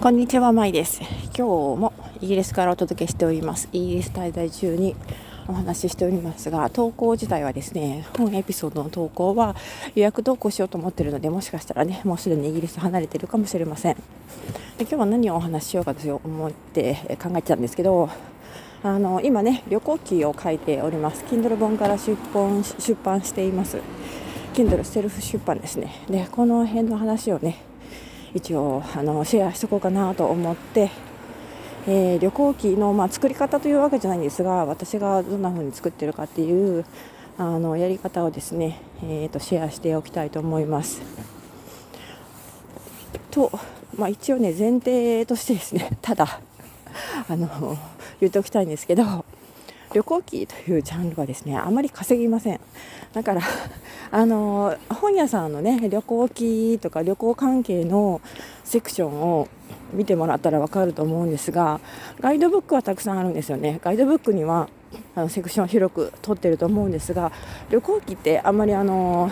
こんにちは、まいです。今日もイギリスからお届けしております。イギリス滞在中にお話ししておりますが、投稿自体はですね、本エピソードの投稿は予約投稿しようと思っているので、もしかしたらね、もうすでにイギリス離れているかもしれません。で今日は何をお話ししようかと思って考えてたんですけど、あの今ね、旅行記を書いております。Kindle 本から出版出版しています。Kindle セルフ出版ですね。で、この辺の話をね、一応あのシェアしとこうかなと思って、えー、旅行記の、まあ、作り方というわけじゃないんですが私がどんな風に作ってるかっていうあのやり方をですね、えーと、シェアしておきたいと思います。と、まあ、一応ね前提としてですねただあの言っておきたいんですけど旅行記というジャンルはですねあまり稼ぎません。だから あの本屋さんのね旅行記とか旅行関係のセクションを見てもらったら分かると思うんですがガイドブックはたくさんあるんですよね。ガイドブックにはあのセクションを広く取ってると思うんですが旅行記ってあんまりあの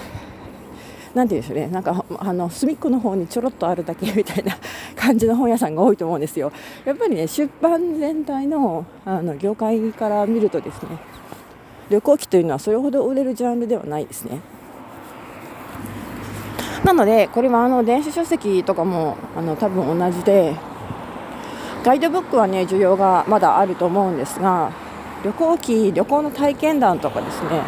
んて言うんでしょうね、なんかあの隅っこの方にちょろっとあるだけみたいな 感じの本屋さんが多いと思うんですよ。やっぱりね、出版全体のあの業界から見るとですね、旅行機というのはそれほど売れるジャンルではないですね。なので、これはあの電子書籍とかもあの多分同じで、ガイドブックはね、需要がまだあると思うんですが、旅行機、旅行の体験談とかですね、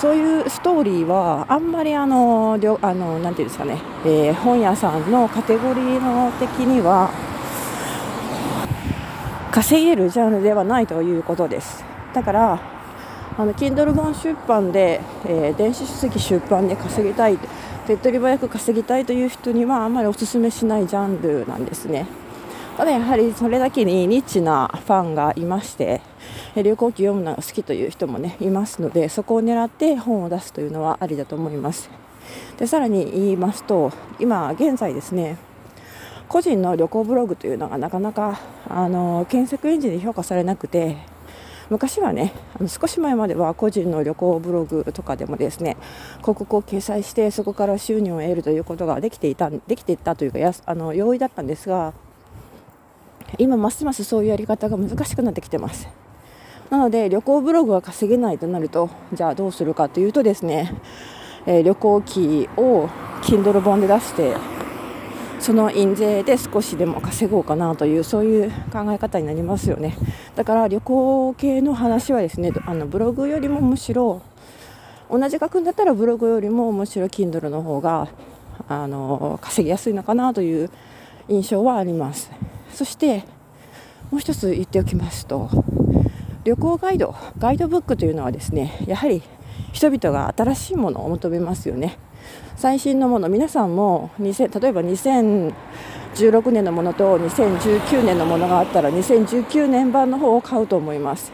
そういうストーリーはあんまりあのあのなんていうんですかね、えー、本屋さんのカテゴリーの的には稼げるジャンルではないということです。だからあの Kindle 本出版で、えー、電子書籍出版で稼ぎたい手っ取り早く稼ぎたいという人にはあんまりお勧めしないジャンルなんですね。ただやはりそれだけにニッチなファンがいまして旅行記読むのが好きという人もねいますのでそこを狙って本を出すというのはありだと思います。でさらに言いますと今現在ですね個人の旅行ブログというのがなかなかあの検索エンジンで評価されなくて昔はねあの少し前までは個人の旅行ブログとかでもですね広告を掲載してそこから収入を得るということができていたできていたというかやあの容易だったんですが今ますますそういうやり方が難しくなってきてます。なので旅行ブログが稼げないとなるとじゃあどうするかというとですね、えー、旅行記を Kindle 本で出してその印税で少しでも稼ごうかなというそういう考え方になりますよね。だから旅行系の話はですねあのブログよりもむしろ同じ額だったらブログよりもむしろ Kindle の方があの稼ぎやすいのかなという印象はあります。そしてもう一つ言っておきますと旅行ガイドガイドブックというのはですねやはり人々が新しいものを求めますよね。最新のもの皆さんも2000例えば2016年のものと2019年のものがあったら2019年版の方を買うと思います。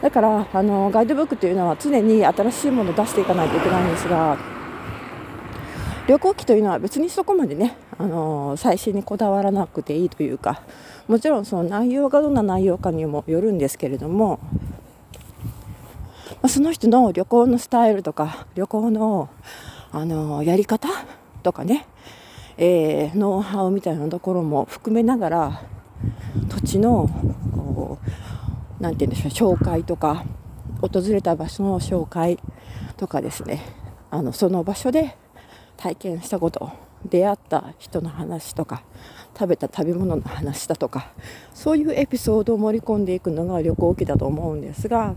だからあのガイドブックというのは常に新しいものを出していかないといけないんですが旅行記というのは別にそこまでね、あの最新にこだわらなくていいというかもちろんその内容がどんな内容かにもよるんですけれども、まあ、その人の旅行のスタイルとか旅行の、あのやり方とかね、えー、ノウハウみたいなところも含めながら土地の何て言うんでしょう紹介とか訪れた場所の紹介とかですねあのその場所で体験したこと出会った人の話とか食べた食べ物の話だとかそういうエピソードを盛り込んでいくのが旅行記だと思うんですが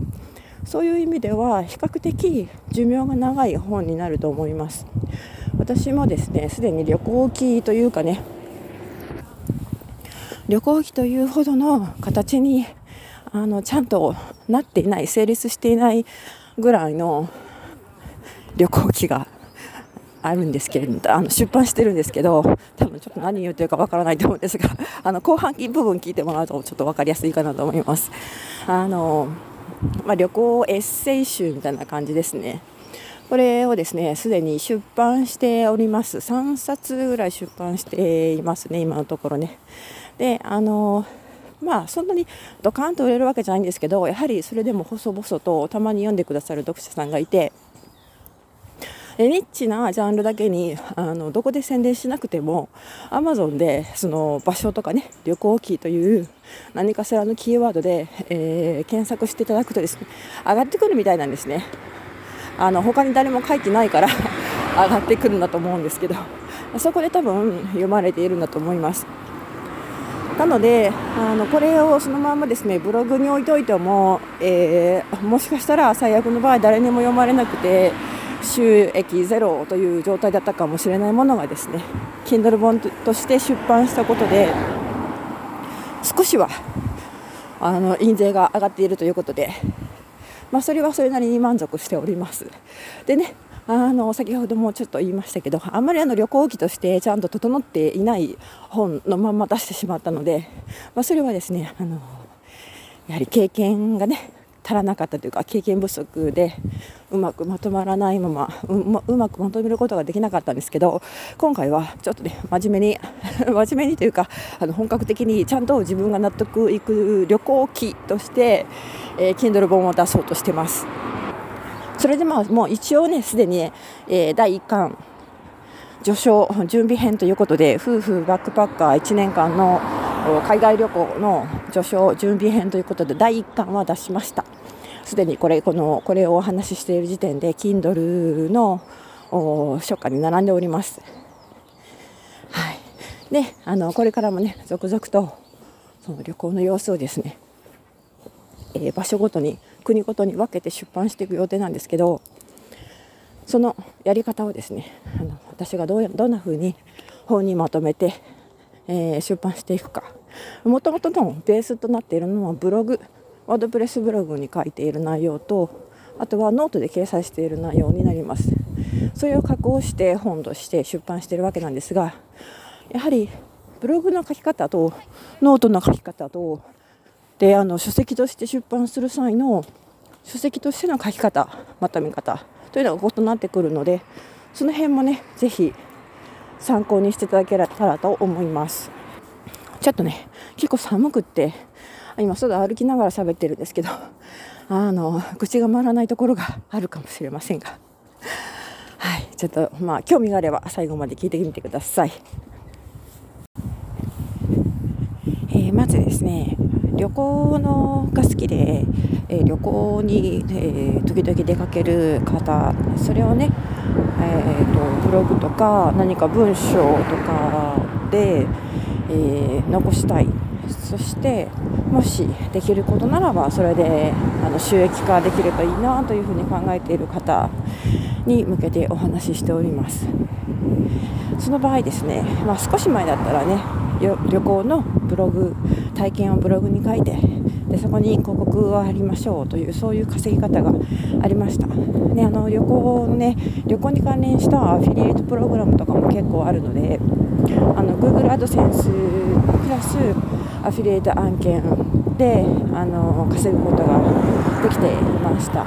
そういう意味では比較的寿命が長い本になると思います。私もですねすでに旅行記というかね旅行記というほどの形にあのちゃんとなっていない成立していないぐらいの旅行記があるんですけれどあの出版してるんですけど多分ちょっと何言ってるかわからないと思うんですが あの後半部分聞いてもらうとちょっと分かりやすいかなと思います。あの、まあ、旅行エッセイ集みたいな感じですね。これをですねすでに出版しております。3冊ぐらい出版していますね今のところね。であのまあそんなにドカンと売れるわけじゃないんですけどやはりそれでも細々とたまに読んでくださる読者さんがいてニッチなジャンルだけにあのどこで宣伝しなくても Amazon でその場所とかね旅行記という何かしらのキーワードで、えー、検索していただくとですね上がってくるみたいなんですね。あの他に誰も書いてないから 上がってくるんだと思うんですけどそこで多分読まれているんだと思います。なのであのこれをそのままですねブログに置いといても、えー、もしかしたら最悪の場合誰にも読まれなくて収益ゼロという状態だったかもしれないものがですね Kindle 本として出版したことで少しはあの印税が上がっているということで、まあ、それはそれなりに満足しております。でねあの先ほどもちょっと言いましたけどあんまりあの旅行記としてちゃんと整っていない本のまま出してしまったので、まあ、それはですねあのやはり経験がね足らなかったというか経験不足でうまくまとまらないままうまうまくまとめることができなかったんですけど今回はちょっとね真面目に 真面目にというかあの本格的にちゃんと自分が納得いく旅行記として、えー、Kindle 本を出そうとしてます。それでまあもう一応ねすでに、えー、第1巻序章準備編ということで夫婦バックパッカー1年間の海外旅行の序章準備編ということで第1巻は出しました。すでにこれこのこれをお話ししている時点で Kindle の書家に並んでおります。はい、であのこれからもね続々とその旅行の様子をですね、えー、場所ごとに国ごとに分けて出版していく予定なんですけどそのやり方をですねあの私がどうやどんな風に本にまとめて、えー、出版していくか。もともとのベースとなっているのはブログ。 WordPress ブログに書いている内容とあとはノートで掲載している内容になります。それを加工して本として出版しているわけなんですがやはりブログの書き方とノートの書き方とであの書籍として出版する際の書籍としての書き方まとめ方というのが異なってくるのでその辺もねぜひ参考にしていただけたらと思います。ちょっとね結構寒くって今外歩きながら喋ってるんですけどあの口が回らないところがあるかもしれませんがはいちょっとまあ興味があれば最後まで聞いてみてください、えー、まずですね旅行のが好きで、えー、旅行に、えー、時々出かける方それをね、えーと、ブログとか何か文章とかで、え残したいそしてもしできることならばそれであの収益化できればいいなというふうに考えている方に向けてお話ししております。その場合ですね、まあ、少し前だったらね旅行のブログ体験をブログに書いてでそこに広告を貼りましょうというそういう稼ぎ方がありました、ね、あの旅行ね旅行に関連したアフィリエイトプログラムとかも結構あるのであの Google アドセンスプラスアフィリエイト案件であの稼ぐことができていました。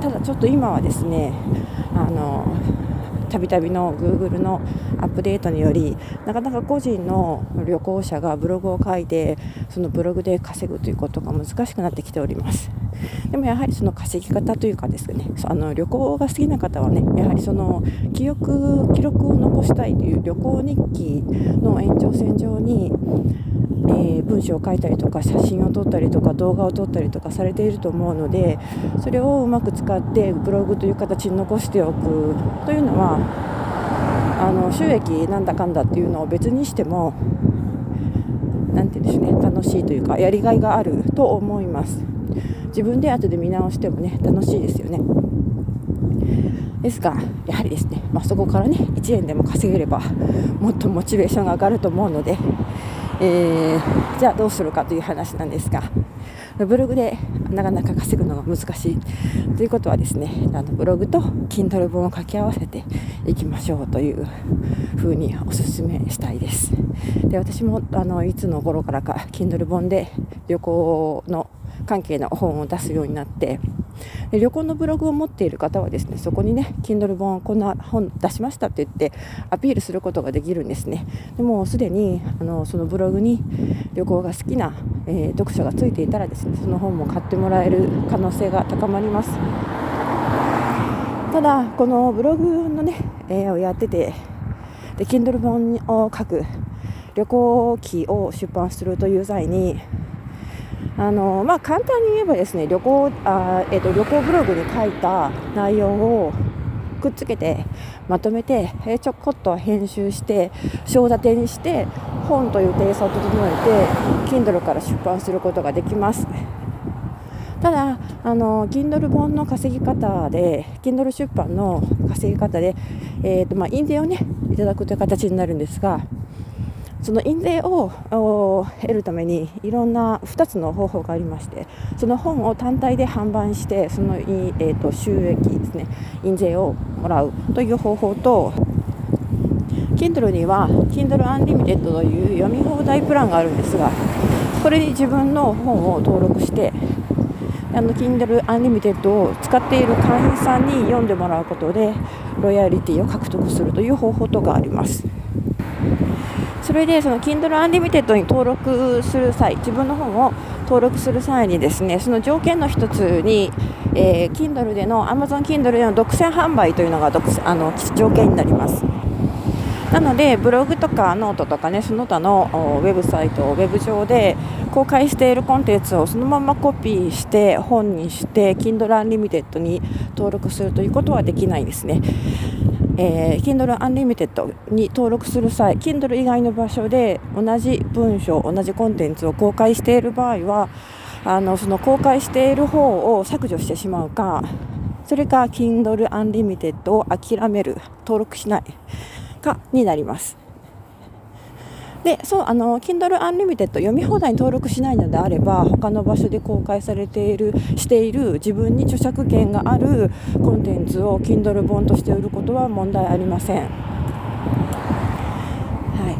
ただちょっと今はですねあのたびたびの Google のアップデートによりなかなか個人の旅行者がブログを書いてそのブログで稼ぐということが難しくなってきております。でもやはりその稼ぎ方というかですねあの旅行が好きな方はねやはりその記憶記録を残したいという旅行日記の延長線上にえー、文章を書いたりとか写真を撮ったりとか動画を撮ったりとかされていると思うのでそれをうまく使ってブログという形に残しておくというのはあの収益なんだかんだっていうのを別にしても何て言うんでしょうね楽しいというかやりがいがあると思います。自分で後で見直してもね楽しいですよね。ですがやはりですね、まあ、そこからね1円でも稼げればもっとモチベーションが上がると思うのでえー、じゃあどうするかという話なんですがブログでなかなか稼ぐのが難しい。ということはですねあのブログと Kindle 本を掛け合わせていきましょうというふうにお勧めしたいです。で私もあのいつの頃からか Kindle 本で旅行の関係の本を出すようになってで旅行のブログを持っている方はですねそこにね Kindle 本こんな本出しましたって言ってアピールすることができるんですね。でもすでにあのそのブログに旅行が好きな、えー、読者がついていたらですねその本も買ってもらえる可能性が高まります。ただこのブログのね、えー、をやっててで Kindle 本を書く旅行記を出版するという際にあのまあ、簡単に言えばですね旅行あ、えーと、旅行ブログに書いた内容をくっつけてまとめて、えー、ちょこっと編集して章立てにして本というテイストを整えて Kindle から出版することができます。ただあの Kindle 本の稼ぎ方で Kindle 出版の稼ぎ方で、えーとまあ、印税をねいただくという形になるんですがその印税を得るためにいろんな2つの方法がありましてその本を単体で販売してその、えーと収益ですね印税をもらうという方法と Kindle には Kindle Unlimited という読み放題プランがあるんですがこれに自分の本を登録して Kindle Unlimited を使っている会員さんに読んでもらうことでロイヤリティを獲得するという方法とかあります。でその Kindle Unlimited に登録する際自分の本を登録する際にですねその条件の一つに、えー、Kindle での Amazon Kindle での独占販売というのがあの条件になりますなのでブログとかノートとかねその他のウェブサイトウェブ上で公開しているコンテンツをそのままコピーして本にして Kindle Unlimited に登録するということはできないですね。えー、Kindle Unlimited に登録する際 Kindle 以外の場所で同じ文章同じコンテンツを公開している場合はあのその公開している方を削除してしまうかそれか Kindle Unlimited を諦める登録しないかになります。でそうあの Kindle Unlimited 読み放題に登録しないのであれば他の場所で公開されているしている自分に著作権があるコンテンツを Kindle 本として売ることは問題ありません。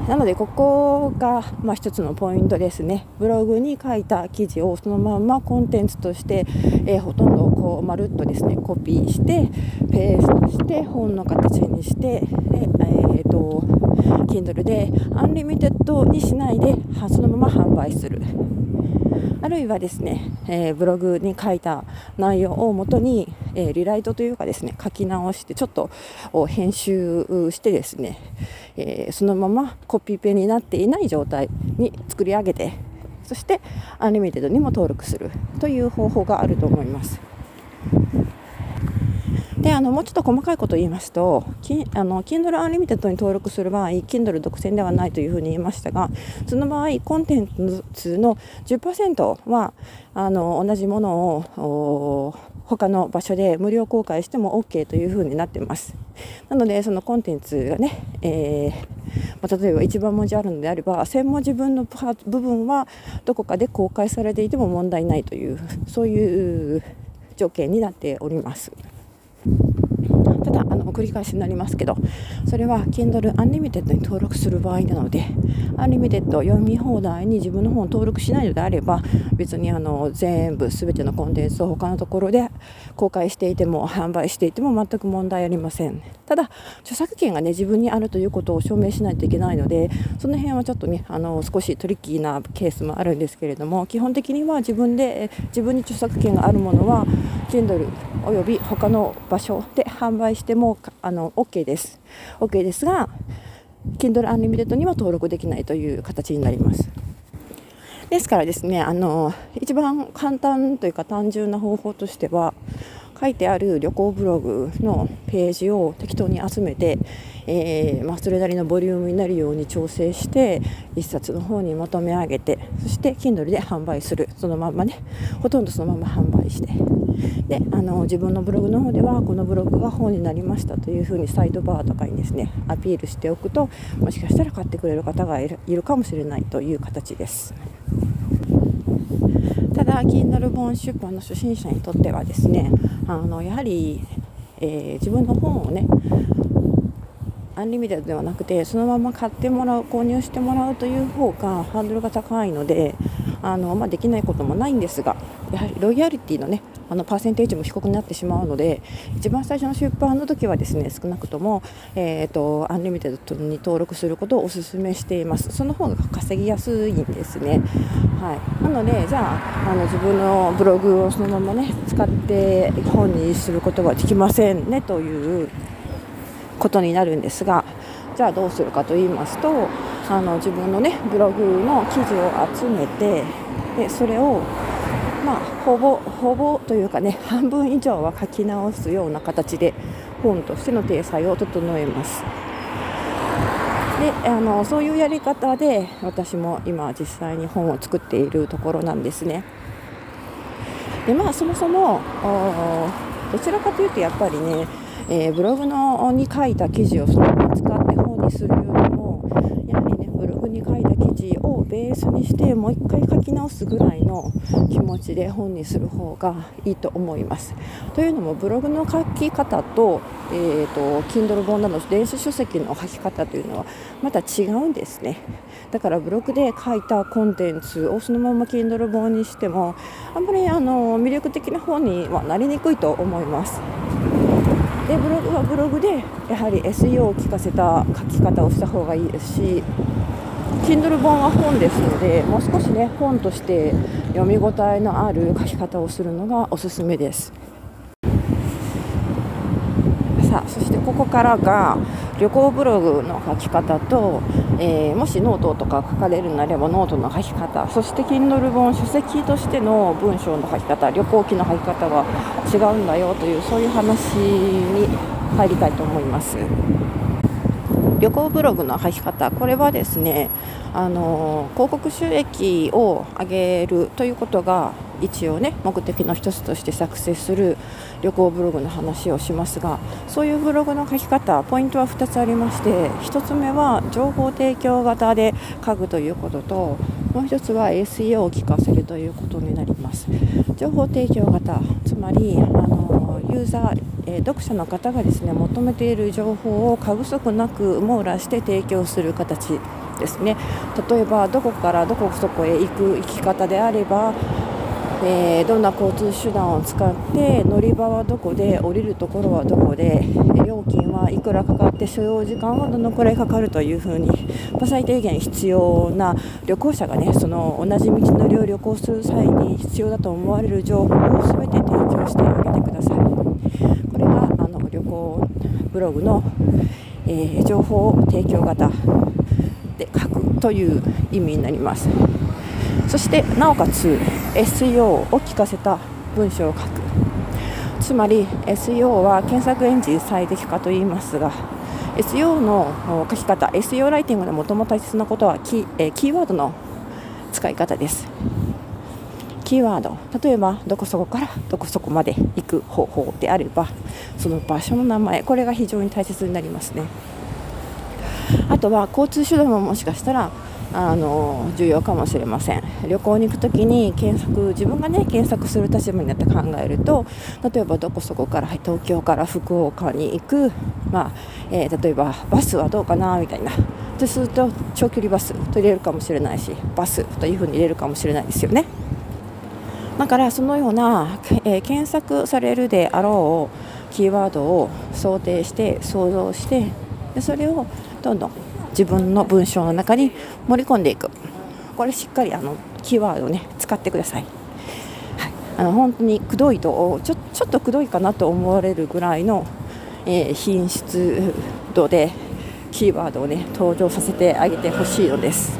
なのでここが、まあ、一つのポイントですねブログに書いた記事をそのままコンテンツとして、えー、ほとんどこうまるっとですねコピーしてペーストして本の形にしてで、えーと、Kindle でアンリミテッドにしないでそのまま販売するあるいはですね、えー、ブログに書いた内容をもとに、えー、リライトというかですね書き直してちょっと編集してですね、えー、そのままコピペになっていない状態に作り上げてそして Unlimited にも登録するという方法があると思います。であのもうちょっと細かいことを言いますとあの Kindle Unlimited に登録する場合 Kindle 独占ではないというふうに言いましたがその場合コンテンツの10%はあの同じものを他の場所で無料公開しても OK というふうになっていますなのでそのコンテンツがね、えーまあ、例えば1番文字あるのであれば1000文字分の部分はどこかで公開されていても問題ないというそういう条件になっております。ただあの繰り返しになりますけどそれは Kindle Unlimited に登録する場合なので Unlimited 読み放題に自分の本を登録しないのであれば別にあの全部全てのコンテンツを他のところで公開していても販売していても全く問題ありません。ただ著作権がね自分にあるということを証明しないといけないのでその辺はちょっとねあの少しトリッキーなケースもあるんですけれども基本的には自分で自分に著作権があるものは Kindle および他の場所で販売してもあの OK です。OK ですが Kindle Unlimited には登録できないという形になります。ですからですねあの一番簡単というか単純な方法としては書いてある旅行ブログのページを適当に集めて、えー、まあ、それなりのボリュームになるように調整して1冊の方にまとめ上げてそして Kindle で販売する。そのまんまね。ほとんどそのまま販売して。であの自分のブログの方ではこのブログが本になりましたというふうにサイドバーとかにですねアピールしておくともしかしたら買ってくれる方がいるかもしれないという形です。ただ Kindle 本出版の初心者にとってはですねあのやはり、えー、自分の本をね Unlimited ではなくてそのまま買ってもらう購入してもらうという方がハードルが高いのであの、まあ、できないこともないんですがやはりロイヤリティのねあのパーセンテージも低くなってしまうので一番最初の出版の時はですね少なくとも、えーと、 Unlimited に登録することをお勧めしています。その方が稼ぎやすいんですね、はい、なのでじゃああの自分のブログをそのままね使って本にすることはできませんねということになるんですがじゃあどうするかと言いますとあの自分のねブログの記事を集めてでそれをまあ、ほぼほぼというかね 半分以上は書き直すような形で本としての体裁を整えます。であのそういうやり方で私も今実際に本を作っているところなんですね。でまあそもそもどちらかというとやっぱりね、えー、ブログのに書いた記事をそのまま使って本にするよりもやはりねブログに書いた記事をベースにしてもう一回書き直すぐらいの気持ちで本にする方がいいと思います。というのもブログの書き方と,、えーと、Kindle 本など電子書籍の書き方というのはまた違うんですね。だからブログで書いたコンテンツをそのまま Kindle 本にしてもあんまりあの魅力的な本にはなりにくいと思います。でブログはブログでやはり SEO を効かせた書き方をした方がいいですし Kindle 本は本ですのでもう少しね本として読み応えのある書き方をするのがおすすめですさあそしてここからが旅行ブログの書き方と、えー、もしノートとか書かれるのであればノートの書き方そして Kindle 本書籍としての文章の書き方旅行記の書き方が違うんだよというそういう話に入りたいと思います。旅行ブログの書き方これはですねあの広告収益を上げるということが一応ね目的の一つとして作成する旅行ブログの話をしますがそういうブログの書き方ポイントは2つありまして1つ目は情報提供型で書くということともう1つは SEO を聞かせるということになります。情報提供型つまりあのユーザー、え、読者の方がですね求めている情報を過不足なく網羅して提供する形ですね例えばどこからどこそこへ行く行き方であればえー、どんな交通手段を使って乗り場はどこで降りるところはどこで料金はいくらかかって所要時間はどのくらいかかるというふうに、ま、最低限必要な旅行者がねその同じ道のりを旅行する際に必要だと思われる情報を全て提供してあげてください。ブログの、えー、情報提供型で書くという意味になります。そしてなおかつ SEO を聞かせた文章を書くつまり SEO は検索エンジン最適化と言いますが SEO の書き方 SEO ライティングで最も大切なことはキ,、えキーワードの使い方ですキーワード。例えばどこそこからどこそこまで行く方法であればその場所の名前これが非常に大切になりますね。あとは交通手段ももしかしたらあの重要かもしれません。旅行に行く時に検索自分がね検索する立場になって考えると例えばどこそこから東京から福岡に行く、まあえー、例えばバスはどうかなみたいな。ですると長距離バスと入れるかもしれないしバスというふうに入れるかもしれないですよね。だからそのような、えー、検索されるであろうキーワードを想定して想像してでそれをどんどん自分の文章の中に盛り込んでいく。これしっかりあのキーワードをね使ってください、はい、あの本当にくどいとちょちょっとくどいかなと思われるぐらいの、えー、品質度でキーワードをね登場させてあげてほしいのです。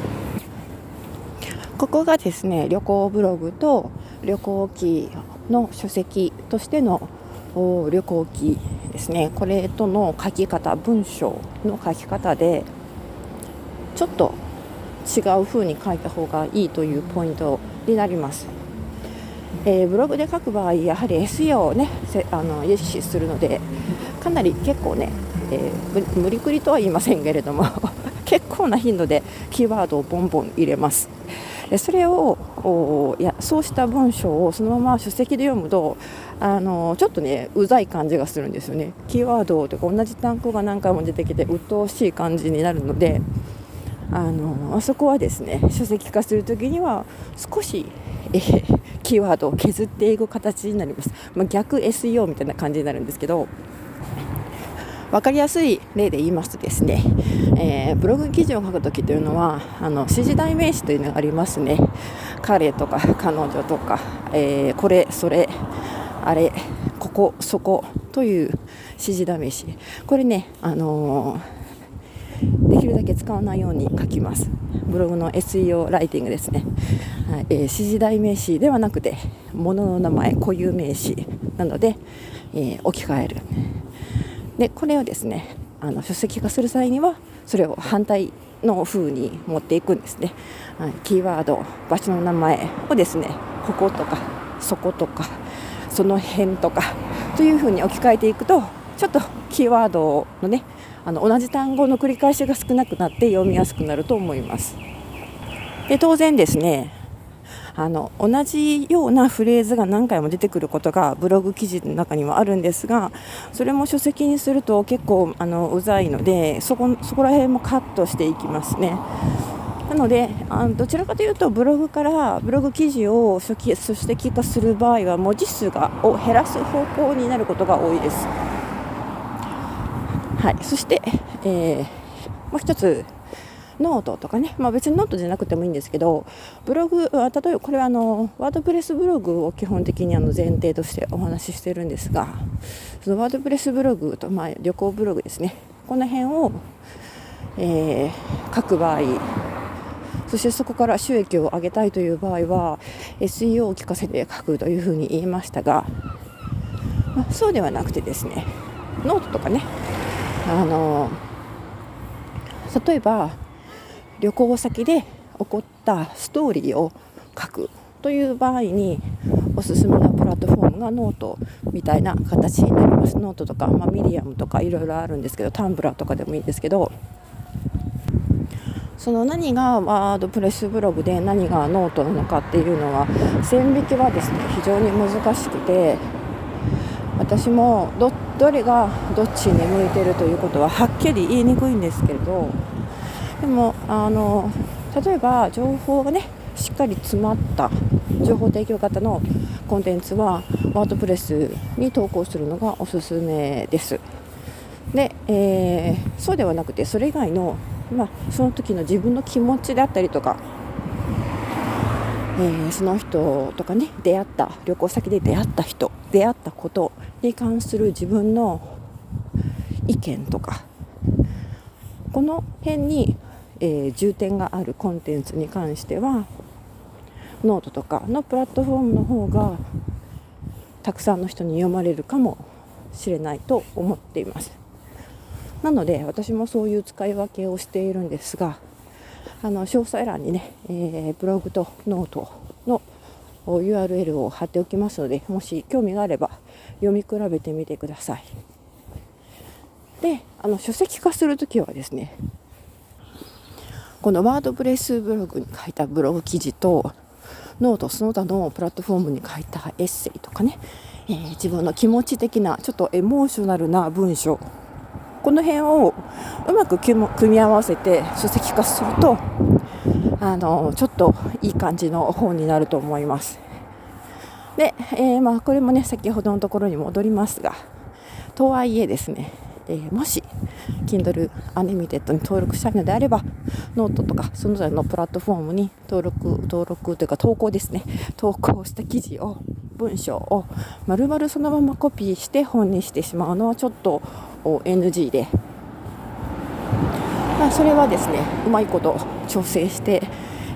ここがですね旅行ブログと旅行記の書籍としての旅行記ですねこれとの書き方文章の書き方でちょっと違う風に書いた方がいいというポイントになります。えー、ブログで書く場合やはり SEO をねあの意識するのでかなり結構ね、えー、無理くりとは言いませんけれども 結構な頻度でキーワードをボンボン入れます。それをいやそうした文章をそのまま書籍で読むとあのちょっとねうざい感じがするんですよね。キーワードとか同じ単語が何回も出てきて鬱陶しい感じになるのであのあそこはですね書籍化する時には少し、え、キーワードを削っていく形になります、まあ、逆 SEO みたいな感じになるんですけど分かりやすい例で言いますとですね、えー、ブログ記事を書くときというのはあの指示代名詞というのがありますね。彼とか彼女とか、えー、これそれあれここそこという指示代名詞。これね、あのー、できるだけ使わないように書きます。ブログの SEO ライティングですね、はい。えー、指示代名詞ではなくて物の名前固有名詞なので、えー、置き換える。でこれをですねあの書籍化する際にはそれを反対の風に持っていくんですね、はい、キーワード場所の名前をですねこことかそことかその辺とかという風に置き換えていくとちょっとキーワードのねあの同じ単語の繰り返しが少なくなって読みやすくなると思います。で当然ですねあの同じようなフレーズが何回も出てくることがブログ記事の中にはあるんですがそれも書籍にすると結構あのうざいのでそこそこら辺もカットしていきますね。なのであのどちらかというとブログからブログ記事を書籍書籍化する場合は文字数がを減らす方向になることが多いです。はい、そして、えー、もう一つノートとかね、まあ、別にノートじゃなくてもいいんですけどブログ例えばこれはあの WordPress ブログを基本的にあの前提としてお話ししてるんですがその WordPress ブログと、まあ、旅行ブログですね。この辺を、えー、書く場合そしてそこから収益を上げたいという場合は SEO を聞かせて書くというふうに言いましたが、まあ、そうではなくてですねノートとかねあの例えば旅行先で起こったストーリーを書くという場合におすすめのプラットフォームがノートみたいな形になります。ノートとか、まあ、ミディアムとかいろいろあるんですけど Tumblr とかでもいいんですけどその何が WordPress ブログで何がノートなのかっていうのは線引きはですね非常に難しくて私もどどれがどっちに向いてるということははっきり言いにくいんですけれどでもあの例えば情報がねしっかり詰まった情報提供型のコンテンツはワードプレスに投稿するのがおすすめです。で、えー、そうではなくてそれ以外の、まあ、その時の自分の気持ちであったりとか、えー、その人とかね出会った旅行先で出会った人出会ったことに関する自分の意見とかこの辺にえー、重点があるコンテンツに関してはノートとかのプラットフォームの方がたくさんの人に読まれるかもしれないと思っています。なので私もそういう使い分けをしているんですがあの詳細欄にね、えー、ブログとノートの URL を貼っておきますのでもし興味があれば読み比べてみてください。であの書籍化するときはですねこの WordPress ブログに書いたブログ記事とノートその他のプラットフォームに書いたエッセイとかね、えー、自分の気持ち的なちょっとエモーショナルな文章この辺をうまく組み合わせて書籍化するとあのちょっといい感じの本になると思います。で、えー、まあ、これもね先ほどのところに戻りますがとはいえですねえー、もし Kindle Unlimited に登録したいのであればノートとかその他のプラットフォームに登録登録というか投稿ですね。投稿した記事を文章を丸々そのままコピーして本にしてしまうのはちょっと NG で、まあ、それはですねうまいこと調整して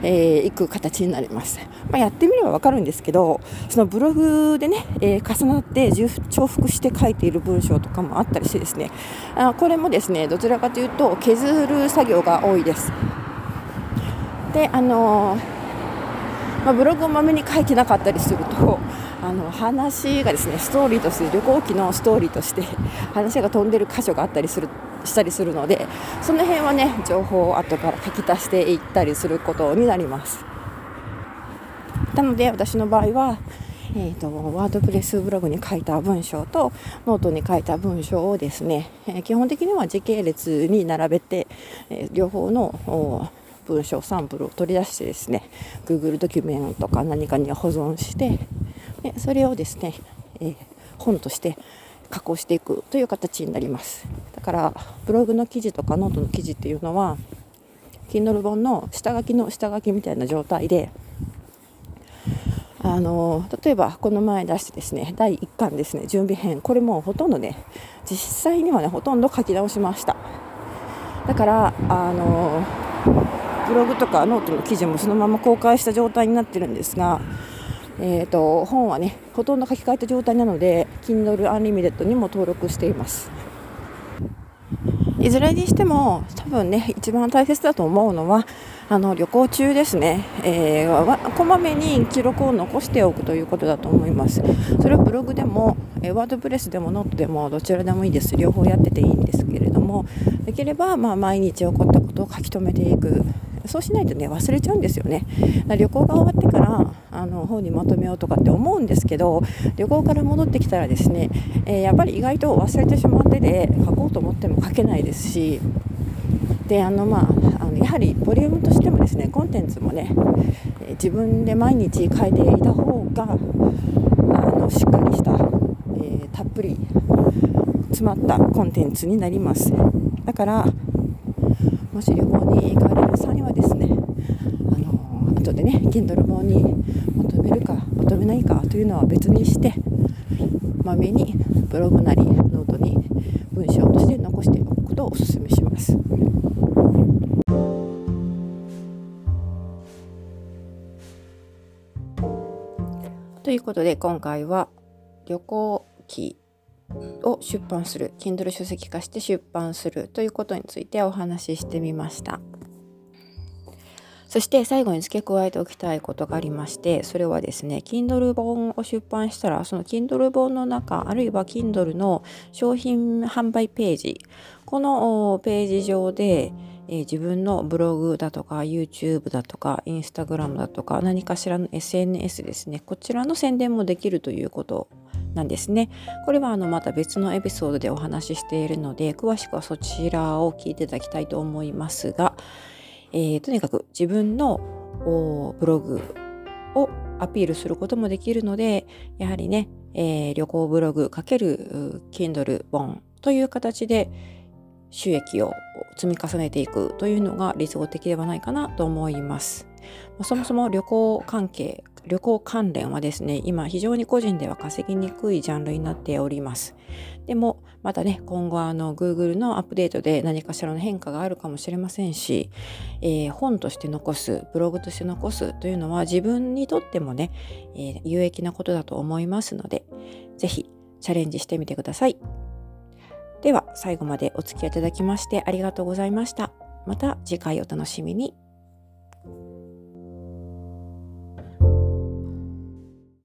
えー、いく形になります、まあ、やってみれば分かるんですけどそのブログでね、えー、重なって重複して書いている文章とかもあったりしてですね。あこれもですねどちらかというと削る作業が多いです。であのー、まあ、ブログをまめに書いてなかったりするとあの話がですねストーリーとして旅行記のストーリーとして話が飛んでる箇所があったりするしたりするのでその辺はね情報を後から書き足していったりすることになります。なので私の場合はえーと、 WordPress ブログに書いた文章とノートに書いた文章をですね、えー、基本的には時系列に並べて、えー、両方の文章サンプルを取り出してですね Google ドキュメントとか何かに保存してでそれをですね、えー、本として加工していくという形になります。だからブログの記事とかノートの記事っていうのは Kindle 本の下書きの下書きみたいな状態であの例えばこの前出してですね第1巻ですね準備編これもほとんどね実際にはねほとんど書き直しました。だからあのブログとかノートの記事もそのまま公開した状態になってるんですが、えーと、本はねほとんど書き換えた状態なので Kindle Unlimited にも登録しています。いずれにしても多分ね一番大切だと思うのはあの旅行中ですね、えー、こまめに記録を残しておくということだと思います。それはブログでも、え、 WordPress でもノートでもどちらでもいいです。両方やってていいんですけれども。できればま毎日起こったことを書き留めていく。そうしないとね忘れちゃうんですよね。旅行が終わってからあの本にまとめようとかって思うんですけど旅行から戻ってきたらですね、えー、やっぱり意外と忘れてしまってで書こうと思っても書けないですしであのまああのやはりボリュームとしてもですねコンテンツもね、え自分で毎日書いていた方があのしっかりした、えー、たっぷり詰まったコンテンツになります。だからもし旅行に行かれる際はですねあの後でね Kindle 本にまとめるかまとめないかというのは別にしてまめにブログなりノートに文章として残しておくことをお勧めします。ということで今回は旅行記を出版する Kindle 書籍化して出版するということについてお話ししてみましたそして最後に付け加えておきたいことがありましてそれはですね Kindle 本を出版したらその Kindle 本の中あるいは Kindle の商品販売ページこのページ上でえー、自分のブログだとか YouTube だとか Instagram だとか何かしらの SNS ですねこちらの宣伝もできるということなんですね。これはあのまた別のエピソードでお話ししているので詳しくはそちらを聞いていただきたいと思いますが、えー、とにかく自分のブログをアピールすることもできるのでやはりね、えー、旅行ブログ× Kindle 本という形で収益を積み重ねていくというのが理想的ではないかなと思います。そもそも旅行関係旅行関連はですね、今非常に個人では稼ぎにくいジャンルになっております。でも、またね、今後あの Google のアップデートで何かしらの変化があるかもしれませんし、えー、本として残す、ブログとして残すというのは自分にとってもね、えー、有益なことだと思いますので、ぜひチャレンジしてみてください。では、最後までお付き合いいただきましてありがとうございました。また次回お楽しみに。